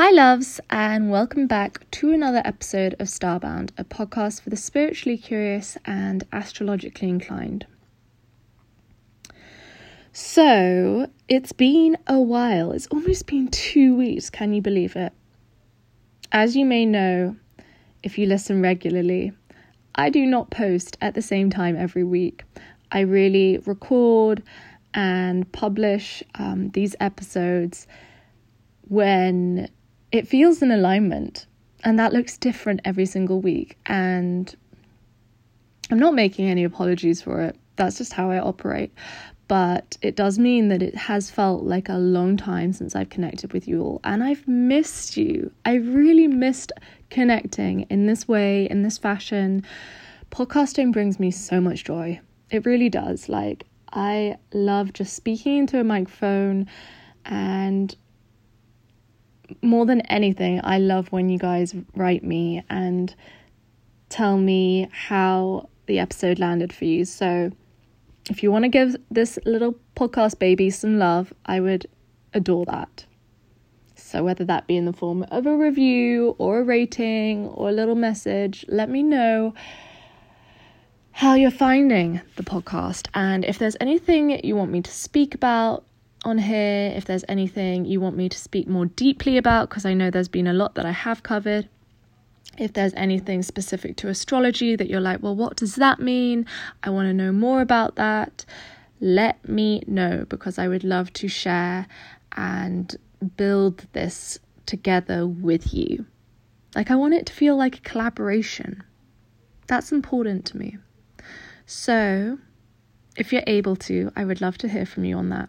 Hi, loves, and welcome back to another episode of Starbound, a podcast for the spiritually curious and astrologically inclined. So, it's been a while. It's almost been two weeks. Can you believe it? As you may know, if you listen regularly, I do not post at the same time every week. I really record and publish um, these episodes when it feels in alignment and that looks different every single week and I'm not making any apologies for it. That's just how I operate. But it does mean that it has felt like a long time since I've connected with you all. And I've missed you. I really missed connecting in this way, in this fashion. Podcasting brings me so much joy. It really does. Like, I love just speaking into a microphone and more than anything, I love when you guys write me and tell me how the episode landed for you. So, if you want to give this little podcast baby some love, I would adore that. So, whether that be in the form of a review or a rating or a little message, let me know how you're finding the podcast. And if there's anything you want me to speak about, on here if there's anything you want me to speak more deeply about, because I know there's been a lot that I have covered. If there's anything specific to astrology that you're like, well, what does that mean? I want to know more about that. Let me know because I would love to share and build this together with you. Like, I want it to feel like a collaboration. That's important to me. So, if you're able to, I would love to hear from you on that.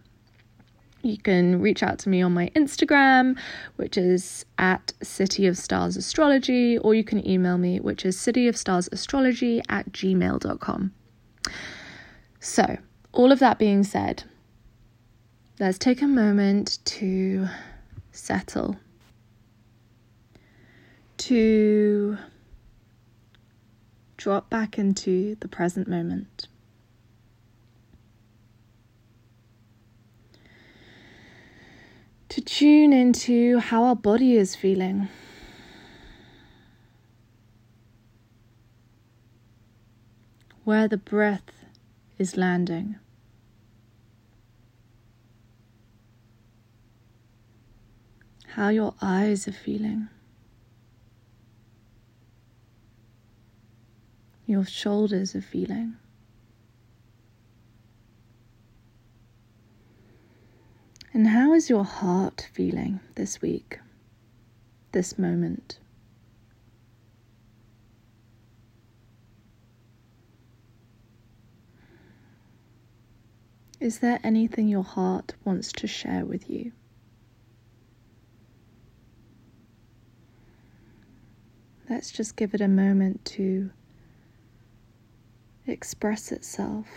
You can reach out to me on my Instagram, which is at City of Stars Astrology, or you can email me, which is City of Stars Astrology at gmail.com. So, all of that being said, let's take a moment to settle, to drop back into the present moment. To tune into how our body is feeling. Where the breath is landing. How your eyes are feeling. Your shoulders are feeling. And how is your heart feeling this week, this moment? Is there anything your heart wants to share with you? Let's just give it a moment to express itself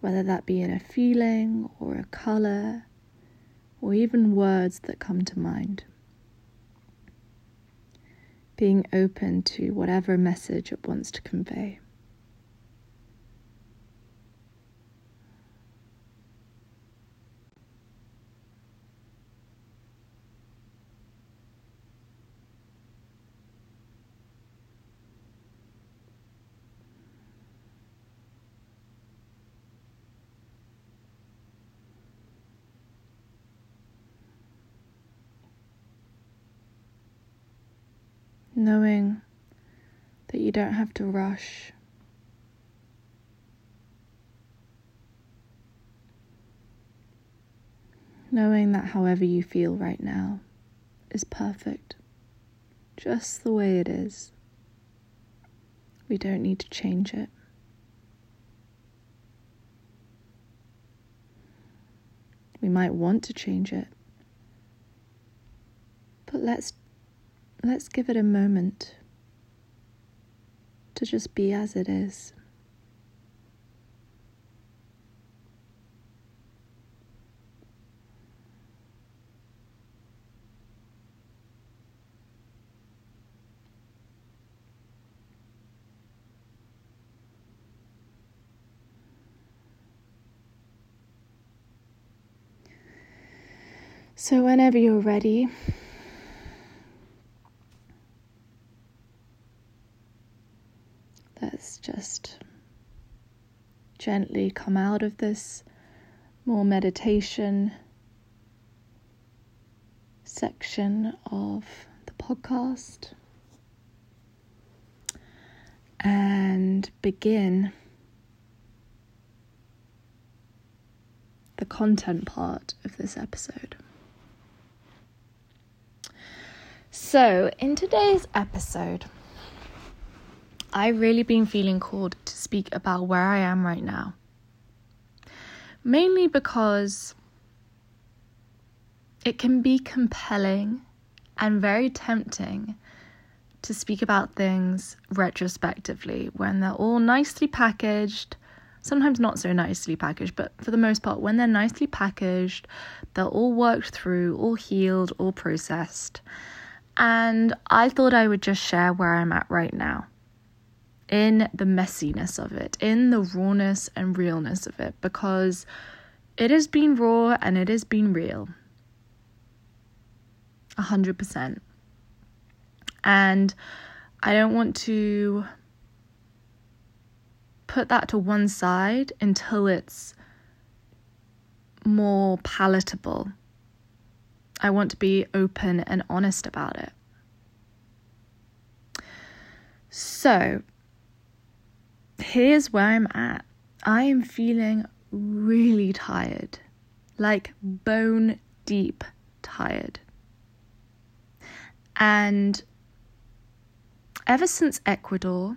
whether that be in a feeling or a colour or even words that come to mind. Being open to whatever message it wants to convey. Knowing that you don't have to rush. Knowing that however you feel right now is perfect, just the way it is. We don't need to change it. We might want to change it, but let's let's give it a moment to just be as it is. So, whenever you're ready, gently come out of this more meditation section of the podcast and begin the content part of this episode. So, in today's episode, I've really been feeling called to speak about where I am right now. Mainly because it can be compelling and very tempting to speak about things retrospectively when they're all nicely packaged, sometimes not so nicely packaged, but for the most part, when they're nicely packaged, they're all worked through, all healed, all processed. And I thought I would just share where I'm at right now in the messiness of it, in the rawness and realness of it, because it has been raw and it has been real. A hundred percent. And I don't want to put that to one side until it's more palatable I want to be open and honest about it. So, here's where I'm at. I am feeling really tired, like bone deep tired. And ever since Ecuador,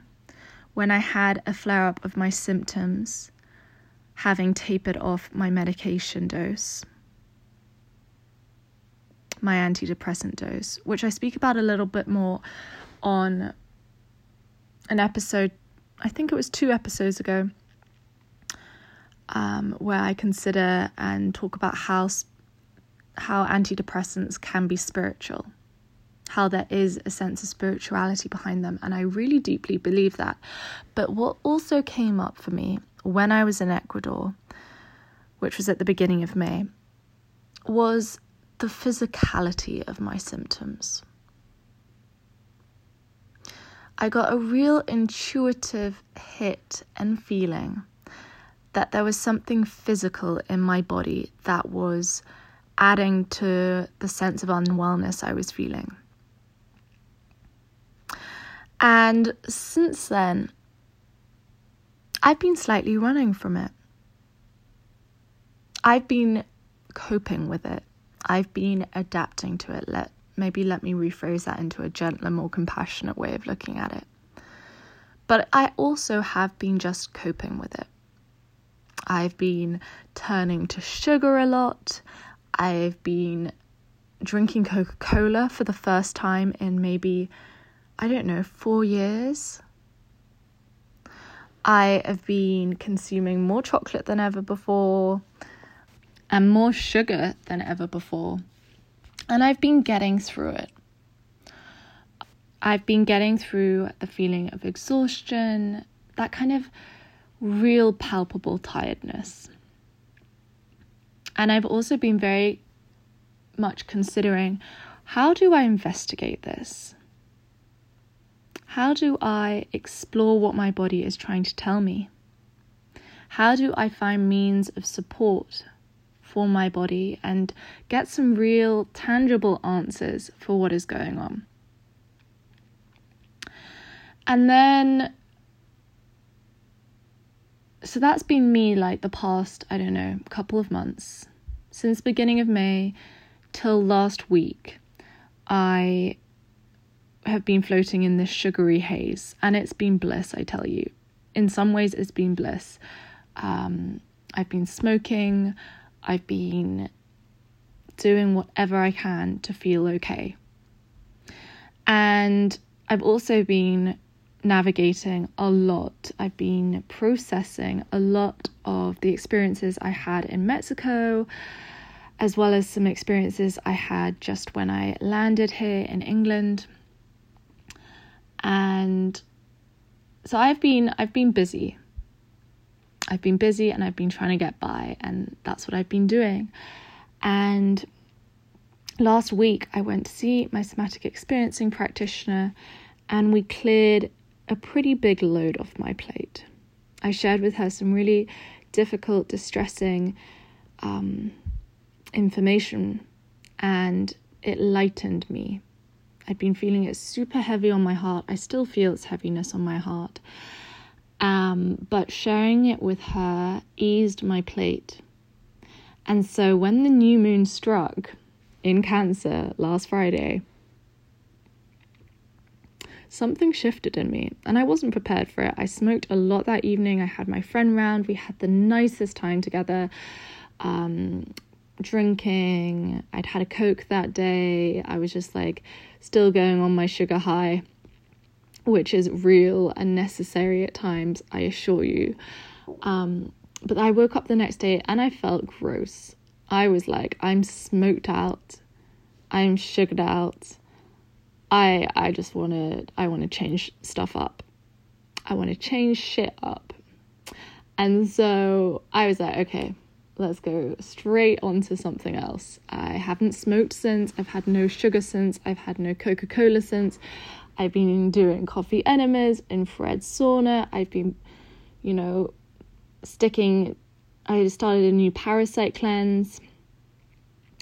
when I had a flare up of my symptoms, having tapered off my medication dose, my antidepressant dose, which I speak about a little bit more on an episode, I think it was two episodes ago, um, where I consider and talk about how how antidepressants can be spiritual, how there is a sense of spirituality behind them, and I really deeply believe that. But what also came up for me when I was in Ecuador, which was at the beginning of May, was the physicality of my symptoms. I got a real intuitive hit and feeling that there was something physical in my body that was adding to the sense of unwellness I was feeling. And since then, I've been slightly running from it. I've been coping with it. I've been adapting to it. Let maybe let me rephrase that into a gentler, more compassionate way of looking at it. But I also have been just coping with it. I've been turning to sugar a lot. I've been drinking Coca Cola for the first time in maybe, I don't know, four years. I have been consuming more chocolate than ever before and more sugar than ever before. And I've been getting through it. I've been getting through the feeling of exhaustion, that kind of real palpable tiredness. And I've also been very much considering how do I investigate this? How do I explore what my body is trying to tell me? How do I find means of support for my body and get some real tangible answers for what is going on. And then so that's been me like the past, I don't know, couple of months. Since beginning of May till last week, I have been floating in this sugary haze and it's been bliss, I tell you. In some ways it's been bliss. Um, I've been smoking, I've been doing whatever I can to feel okay. And I've also been navigating a lot. I've been processing a lot of the experiences I had in Mexico, as well as some experiences I had just when I landed here in England. And so I've been I've been busy. I've been busy and I've been trying to get by, and that's what I've been doing. And last week I went to see my somatic experiencing practitioner and we cleared a pretty big load off my plate. I shared with her some really difficult, distressing um, information, and it lightened me. I'd been feeling it super heavy on my heart. I still feel its heaviness on my heart. Um, but sharing it with her eased my plate. And so when the new moon struck in Cancer last Friday, something shifted in me and I wasn't prepared for it. I smoked a lot that evening. I had my friend round. We had the nicest time together. Um, drinking. I'd had a Coke that day. I was just like still going on my sugar high, which is real and necessary at times, I assure you. Um, but I woke up the next day and I felt gross. I was like, I'm smoked out. I'm sugared out. I I just want to I want to change stuff up. I want to change shit up. And so I was like, okay, let's go straight on to something else. I haven't smoked since, I've had no sugar since, I've had no Coca Cola since. I've been doing coffee enemas, infrared sauna, I've been, you know, sticking, I started a new parasite cleanse.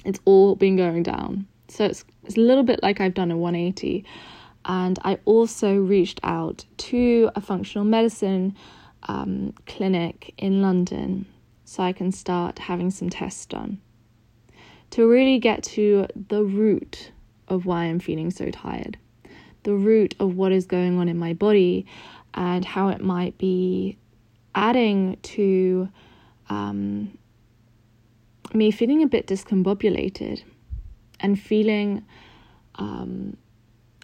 It's all been going down. So it's, it's a little bit like I've done a 180. And I also reached out to a functional medicine um, clinic in London so I can start having some tests done to really get to the root of why I'm feeling so tired, the root of what is going on in my body, and how it might be adding to um, me feeling a bit discombobulated and feeling um,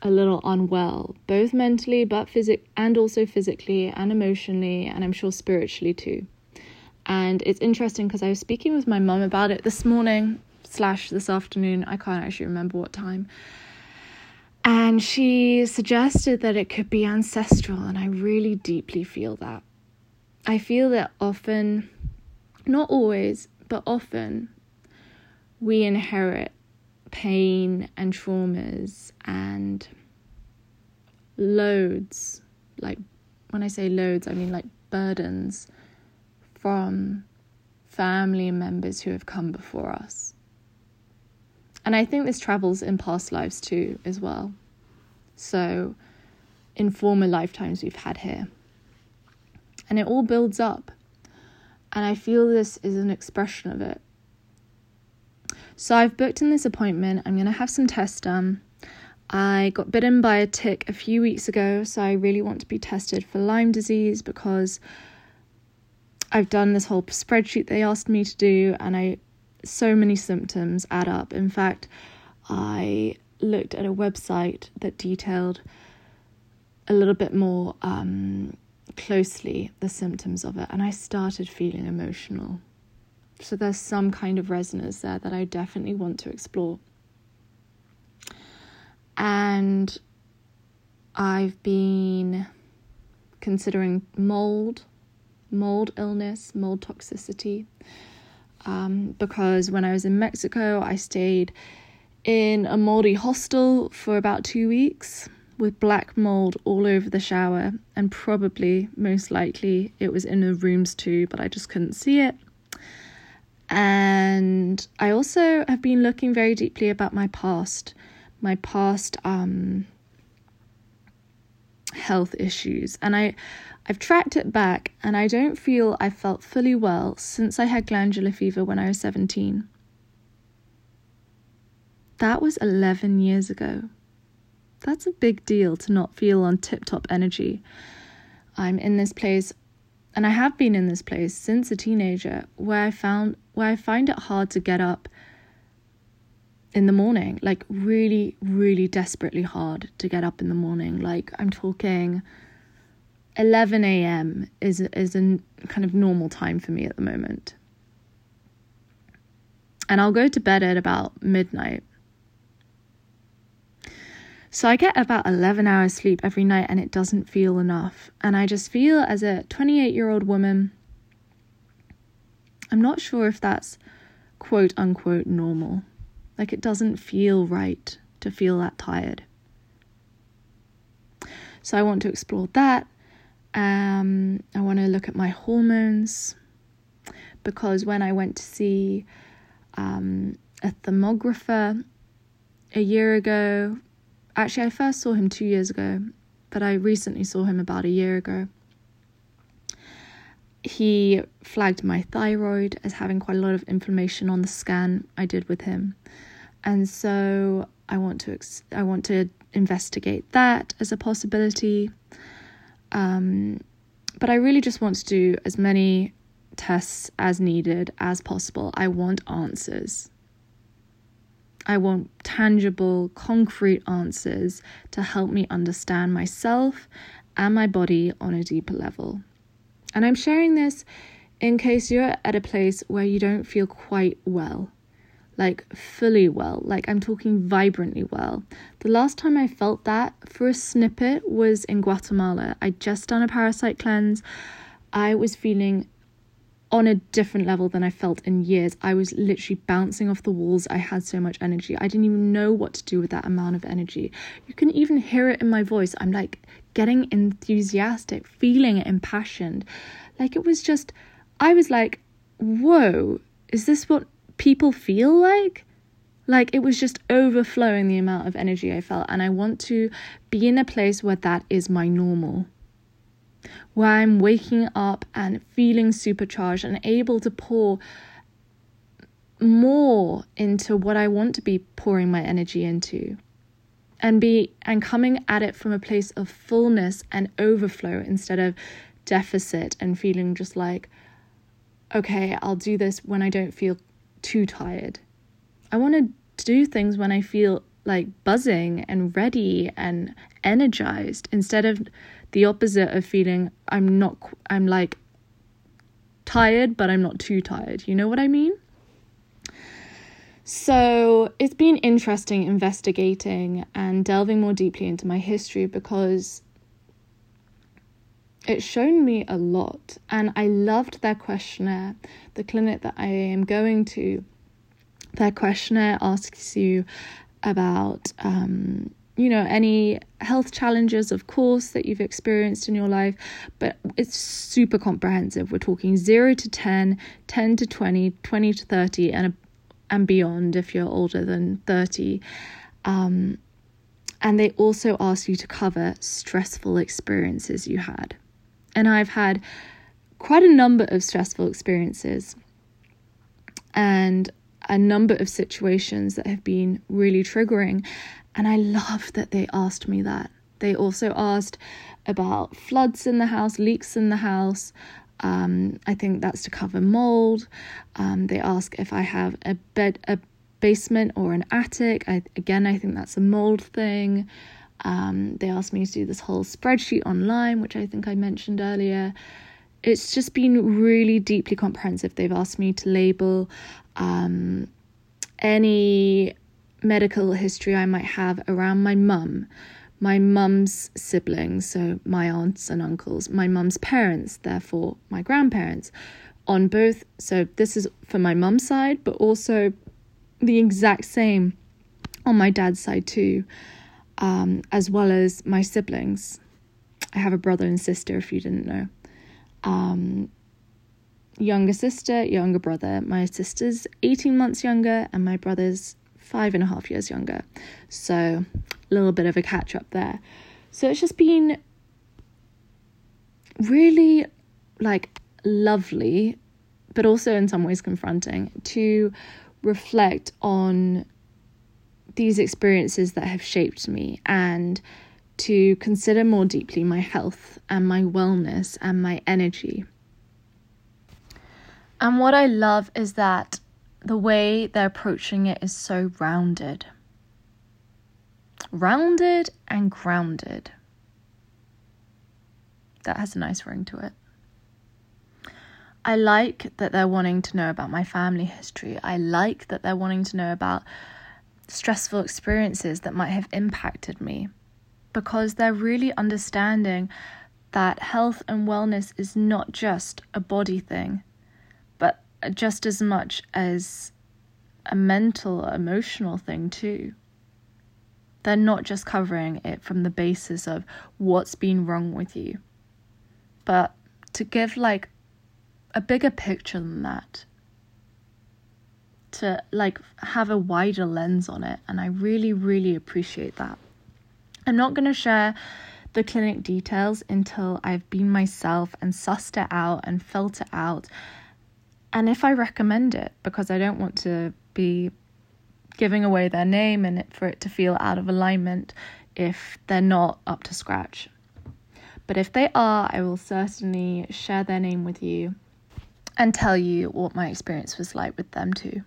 a little unwell, both mentally, but physic and also physically and emotionally, and I'm sure spiritually too. And it's interesting because I was speaking with my mum about it this morning slash this afternoon. I can't actually remember what time. And she suggested that it could be ancestral, and I really deeply feel that. I feel that often, not always, but often, we inherit pain and traumas and loads like when i say loads i mean like burdens from family members who have come before us and i think this travels in past lives too as well so in former lifetimes we've had here and it all builds up and i feel this is an expression of it so I've booked in this appointment. I'm going to have some tests done. I got bitten by a tick a few weeks ago, so I really want to be tested for Lyme disease because I've done this whole spreadsheet they asked me to do, and I so many symptoms add up. In fact, I looked at a website that detailed a little bit more um, closely the symptoms of it, and I started feeling emotional. So there's some kind of resonance there that I definitely want to explore. And I've been considering mold, mold illness, mold toxicity. Um, because when I was in Mexico, I stayed in a moldy hostel for about two weeks with black mold all over the shower, and probably, most likely, it was in the rooms too, but I just couldn't see it. And I also have been looking very deeply about my past, my past um, health issues. And I, I've tracked it back, and I don't feel I've felt fully well since I had glandular fever when I was 17. That was 11 years ago. That's a big deal to not feel on tip top energy. I'm in this place and I have been in this place since a teenager where I found where I find it hard to get up in the morning, like really, really desperately hard to get up in the morning. Like I'm talking 11 a.m. is is a kind of normal time for me at the moment. And I'll go to bed at about midnight. So I get about 11 hours sleep every night and it doesn't feel enough. And I just feel as a 28 year old woman, I'm not sure if that's quote unquote normal. Like it doesn't feel right to feel that tired. So I want to explore that. Um, I want to look at my hormones because when I went to see um, a thermographer a year ago, actually, I first saw him two years ago, but I recently saw him about a year ago. He flagged my thyroid as having quite a lot of inflammation on the scan I did with him, and so I want to ex- I want to investigate that as a possibility. Um, but I really just want to do as many tests as needed as possible. I want answers. I want tangible, concrete answers to help me understand myself and my body on a deeper level. And I'm sharing this in case you're at a place where you don't feel quite well like fully well, like I'm talking vibrantly well. The last time I felt that for a snippet was in Guatemala. I'd just done a parasite cleanse. I was feeling on a different level than I felt in years. I was literally bouncing off the walls. I had so much energy. I didn't even know what to do with that amount of energy. You can even hear it in my voice. I'm like getting enthusiastic, feeling impassioned. Like it was just, I was like, whoa, is this what people feel like. Like it was just overflowing the amount of energy I felt. And I want to be in a place where that is my normal. Where I'm waking up and feeling supercharged and able to pour more into what I want to be pouring my energy into and be and coming at it from a place of fullness and overflow instead of deficit and feeling just like okay I'll do this when I don't feel too tired. I want to do things when I feel like buzzing and ready and energized instead of the opposite of feeling I'm not, I'm like tired, but I'm not too tired. You know what I mean? So it's been interesting investigating and delving more deeply into my history because it's shown me a lot and I loved their questionnaire. The clinic that I am going to, their questionnaire asks you about um, you know any health challenges of course that you've experienced in your life but it's super comprehensive. We're talking 0 to 10 10 to 20 20 to 30 and and beyond if you're older than 30 um, and they also ask you to cover stressful experiences you had and I've had quite a number of stressful experiences and a number of situations that have been really triggering. And I love that they asked me that. They also asked about floods in the house, leaks in the house. Um, I think that's to cover mold. Um, they ask if I have a bed, a basement or an attic. I, again, I think that's a mold thing. Um, they asked me to do this whole spreadsheet online, which I think I mentioned earlier. It's just been really deeply comprehensive. They've asked me to label um, any medical history I might have around my mum, my mum's siblings, so my aunts and uncles, my mum's parents, therefore my grandparents, on both. So this is for my mum's side, but also the exact same on my dad's side too um, as well as my siblings. I have a brother and sister, if you didn't know. Um, younger sister, younger brother. My sister's 18 months younger, and my brother's five and a half years younger. So, a little bit of a catch up there. So, it's just been really like lovely, but also in some ways confronting to reflect on these experiences that have shaped me and to consider more deeply my health and my wellness and my energy. And what I love is that the way they're approaching it is so rounded. Rounded and grounded. That has a nice ring to it. I like that they're wanting to know about my family history. I like that they're wanting to know about stressful experiences that might have impacted me because they're really understanding that health and wellness is not just a body thing, but just as much as a mental, emotional thing too. They're not just covering it from the basis of what's been wrong with you, but to give like a bigger picture than that. To like have a wider lens on it, and I really, really appreciate that. I'm not going to share the clinic details until I've been myself and sussed it out and felt it out. And if I recommend it, because I don't want to be giving away their name and for it to feel out of alignment if they're not up to scratch. But if they are, I will certainly share their name with you and tell you what my experience was like with them too.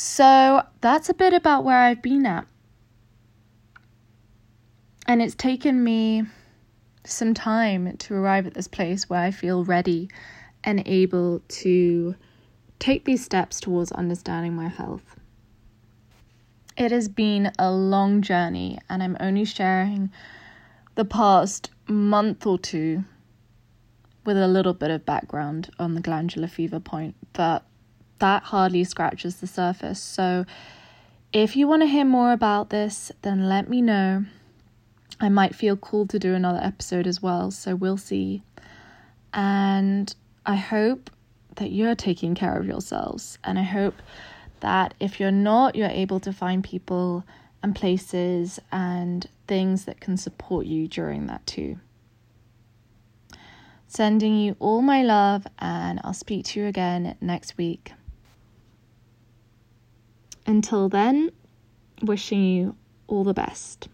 So that's a bit about where I've been at. And it's taken me some time to arrive at this place where I feel ready and able to take these steps towards understanding my health. It has been a long journey, and I'm only sharing the past month or two with a little bit of background on the glandular fever point, but that hardly scratches the surface. So, if you want to hear more about this, then let me know. I might feel cool to do another episode as well, so we'll see. And I hope that you're taking care of yourselves. And I hope that if you're not, you're able to find people and places and things that can support you during that too. Sending you all my love, and I'll speak to you again next week. Until then, wishing you all the best.